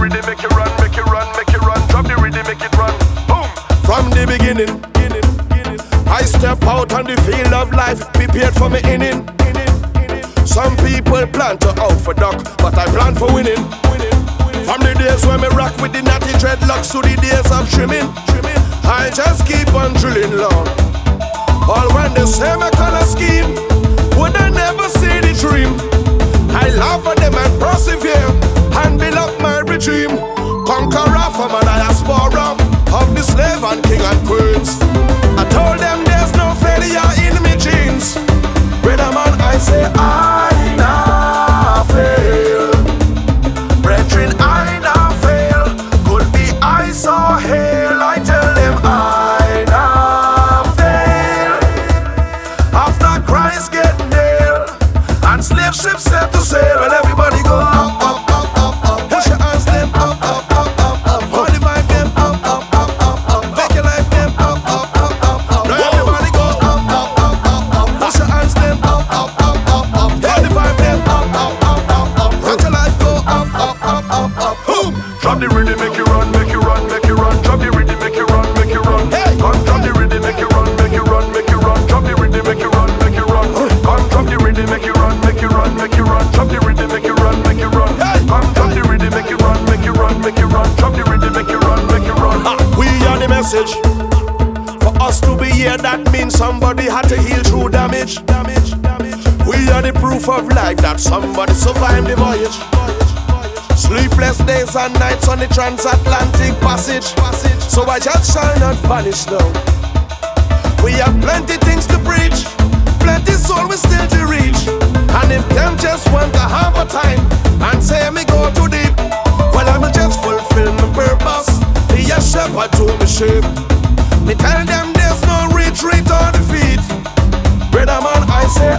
rhythm, make it run, make it run, make it run. Drop the rhythm, make it run. Boom. From the beginning, I step out on the field of life, prepared for me inning. Some people plan to out for duck, but I plan for winning. From the days when me rock with the natty dreadlocks to the days of trimming, I just keep on drilling long. All when they say me I make you run. Drop the rhythm, make you run, make you run. Ah, we are the message. For us to be here, that means somebody had to heal through damage. Damage, damage. We are the proof of life that somebody survived the voyage. Sleepless days and nights on the transatlantic passage. So I just shall not vanish now. We have plenty things to preach, plenty soul we still to reach. And if them just want step I told me shape. Me tell them there's no retreat or defeat. Brother man, I say